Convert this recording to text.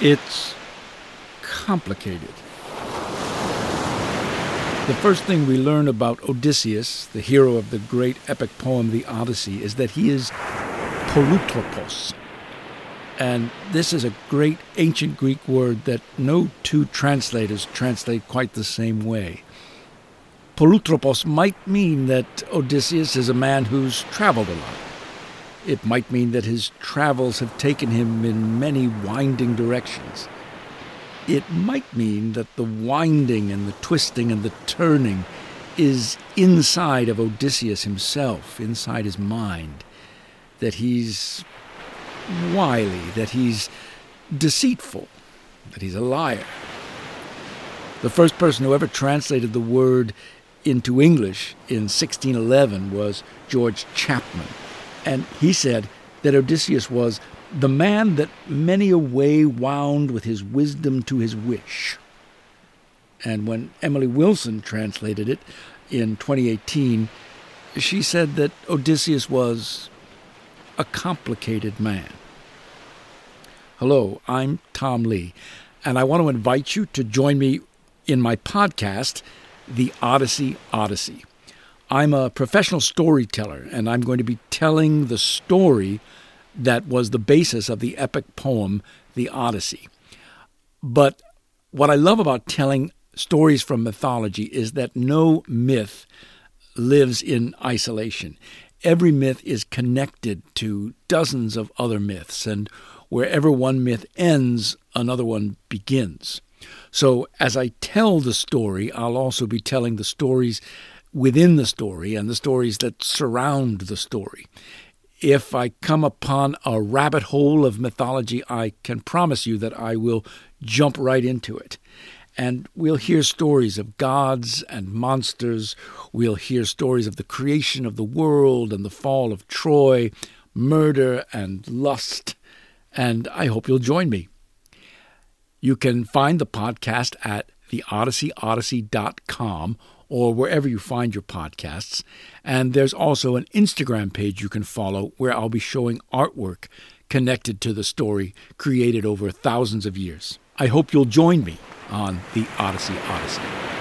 It's complicated. The first thing we learn about Odysseus, the hero of the great epic poem The Odyssey, is that he is polutropos. And this is a great ancient Greek word that no two translators translate quite the same way. Polutropos might mean that Odysseus is a man who's traveled a lot. It might mean that his travels have taken him in many winding directions it might mean that the winding and the twisting and the turning is inside of Odysseus himself, inside his mind. That he's wily, that he's deceitful, that he's a liar. The first person who ever translated the word into English in 1611 was George Chapman. And he said that Odysseus was the man that many a way wound with his wisdom to his wish. And when Emily Wilson translated it in 2018, she said that Odysseus was a complicated man. Hello, I'm Tom Lee, and I want to invite you to join me in my podcast, The Odyssey Odyssey. I'm a professional storyteller, and I'm going to be telling the story that was the basis of the epic poem, The Odyssey. But what I love about telling stories from mythology is that no myth lives in isolation. Every myth is connected to dozens of other myths, and wherever one myth ends, another one begins. So, as I tell the story, I'll also be telling the stories within the story and the stories that surround the story if I come upon a rabbit hole of mythology, I can promise you that I will jump right into it. And we'll hear stories of gods and monsters. We'll hear stories of the creation of the world and the fall of Troy, murder and lust. And I hope you'll join me. You can find the podcast at theodysseyodyssey.com or wherever you find your podcasts. And there's also an Instagram page you can follow where I'll be showing artwork connected to the story created over thousands of years. I hope you'll join me on the Odyssey Odyssey.